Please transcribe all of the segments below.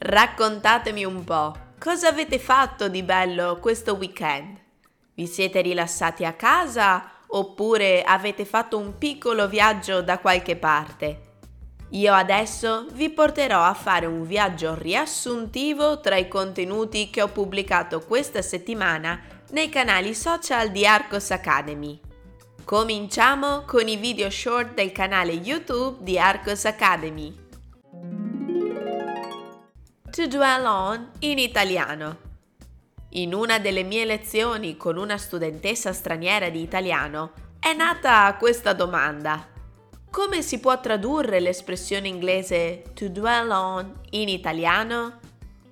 Raccontatemi un po', cosa avete fatto di bello questo weekend? Vi siete rilassati a casa oppure avete fatto un piccolo viaggio da qualche parte? Io adesso vi porterò a fare un viaggio riassuntivo tra i contenuti che ho pubblicato questa settimana nei canali social di Arcos Academy. Cominciamo con i video short del canale YouTube di Arcos Academy. To dwell on in italiano. In una delle mie lezioni con una studentessa straniera di italiano è nata questa domanda. Come si può tradurre l'espressione inglese to dwell on in italiano?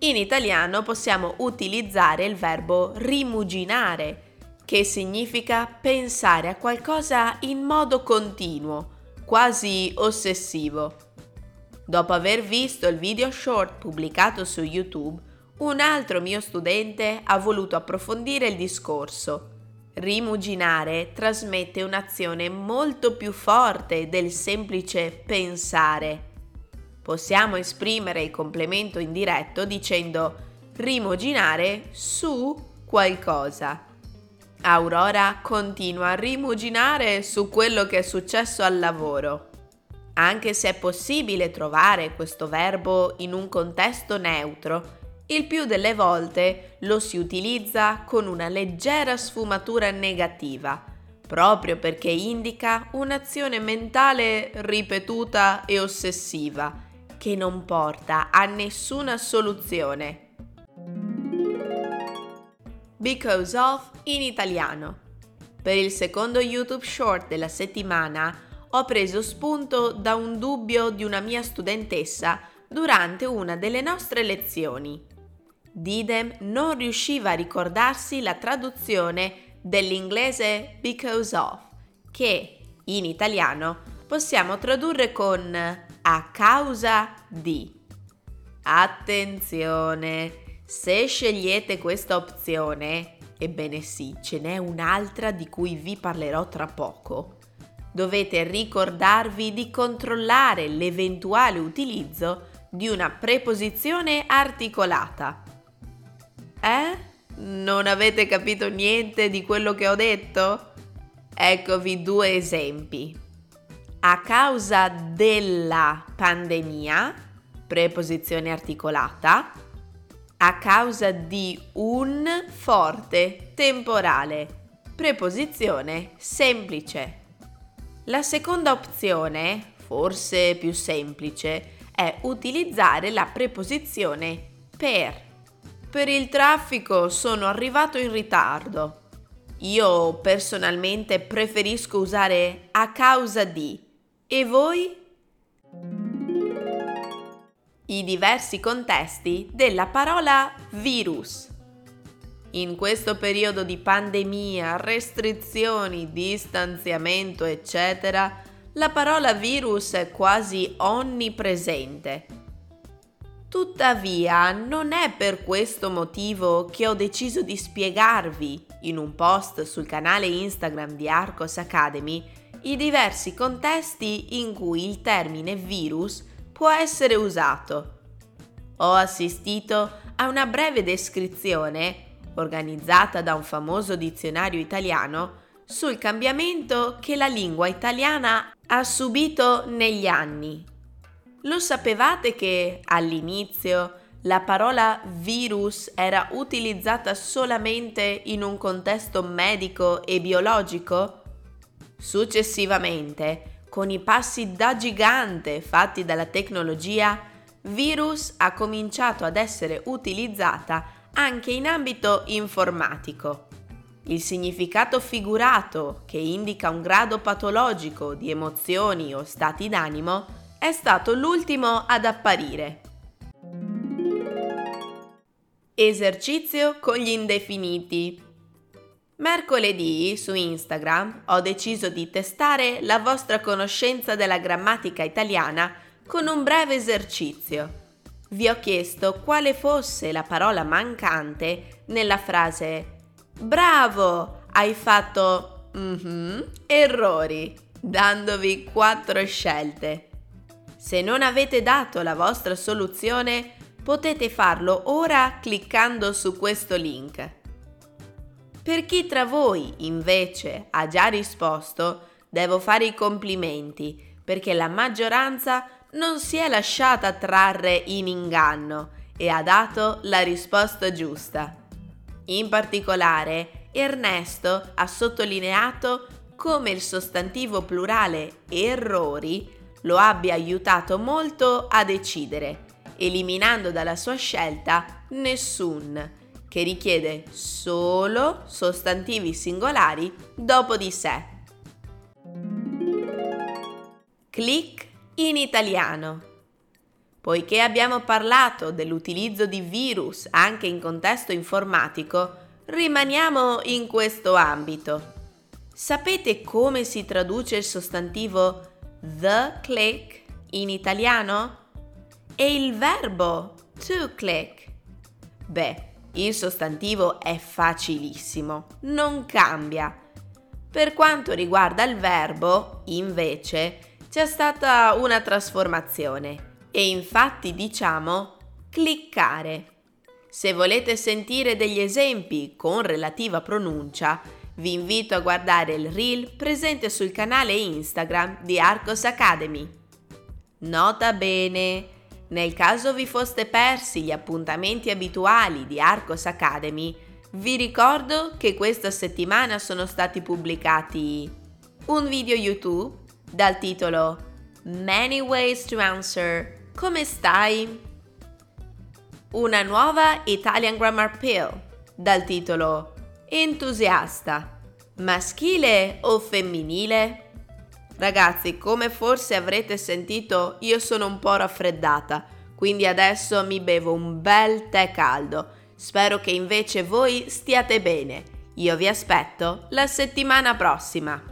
In italiano possiamo utilizzare il verbo rimuginare, che significa pensare a qualcosa in modo continuo, quasi ossessivo. Dopo aver visto il video short pubblicato su YouTube, un altro mio studente ha voluto approfondire il discorso Rimuginare trasmette un'azione molto più forte del semplice pensare. Possiamo esprimere il complemento indiretto dicendo rimuginare su qualcosa. Aurora continua a rimuginare su quello che è successo al lavoro. Anche se è possibile trovare questo verbo in un contesto neutro, il più delle volte lo si utilizza con una leggera sfumatura negativa, proprio perché indica un'azione mentale ripetuta e ossessiva che non porta a nessuna soluzione. Because of in italiano. Per il secondo YouTube short della settimana ho preso spunto da un dubbio di una mia studentessa durante una delle nostre lezioni. Didem non riusciva a ricordarsi la traduzione dell'inglese because of, che in italiano possiamo tradurre con a causa di. Attenzione, se scegliete questa opzione, ebbene sì, ce n'è un'altra di cui vi parlerò tra poco. Dovete ricordarvi di controllare l'eventuale utilizzo di una preposizione articolata. Eh? Non avete capito niente di quello che ho detto? Eccovi due esempi. A causa della pandemia, preposizione articolata, a causa di un forte temporale, preposizione semplice. La seconda opzione, forse più semplice, è utilizzare la preposizione per per il traffico sono arrivato in ritardo. Io personalmente preferisco usare a causa di. E voi? I diversi contesti della parola virus. In questo periodo di pandemia, restrizioni, distanziamento, eccetera, la parola virus è quasi onnipresente Tuttavia, non è per questo motivo che ho deciso di spiegarvi, in un post sul canale Instagram di Arcos Academy, i diversi contesti in cui il termine virus può essere usato. Ho assistito a una breve descrizione, organizzata da un famoso dizionario italiano, sul cambiamento che la lingua italiana ha subito negli anni lo sapevate che all'inizio la parola virus era utilizzata solamente in un contesto medico e biologico? Successivamente, con i passi da gigante fatti dalla tecnologia, virus ha cominciato ad essere utilizzata anche in ambito informatico. Il significato figurato, che indica un grado patologico di emozioni o stati d'animo, è stato l'ultimo ad apparire. Esercizio con gli indefiniti. Mercoledì su Instagram ho deciso di testare la vostra conoscenza della grammatica italiana con un breve esercizio. Vi ho chiesto quale fosse la parola mancante nella frase Bravo, hai fatto mm-hmm, errori, dandovi quattro scelte. Se non avete dato la vostra soluzione, potete farlo ora cliccando su questo link. Per chi tra voi invece ha già risposto, devo fare i complimenti perché la maggioranza non si è lasciata trarre in inganno e ha dato la risposta giusta. In particolare, Ernesto ha sottolineato come il sostantivo plurale errori lo abbia aiutato molto a decidere, eliminando dalla sua scelta nessun, che richiede solo sostantivi singolari dopo di sé. Click in italiano. Poiché abbiamo parlato dell'utilizzo di virus anche in contesto informatico, rimaniamo in questo ambito. Sapete come si traduce il sostantivo the click in italiano? E il verbo to click? Beh, il sostantivo è facilissimo, non cambia. Per quanto riguarda il verbo, invece, c'è stata una trasformazione e infatti diciamo cliccare. Se volete sentire degli esempi con relativa pronuncia, vi invito a guardare il reel presente sul canale Instagram di Arcos Academy. Nota bene, nel caso vi foste persi gli appuntamenti abituali di Arcos Academy, vi ricordo che questa settimana sono stati pubblicati un video YouTube dal titolo Many Ways to Answer come stai? Una nuova Italian Grammar Pill dal titolo Entusiasta. Maschile o femminile? Ragazzi, come forse avrete sentito, io sono un po' raffreddata, quindi adesso mi bevo un bel tè caldo. Spero che invece voi stiate bene. Io vi aspetto la settimana prossima.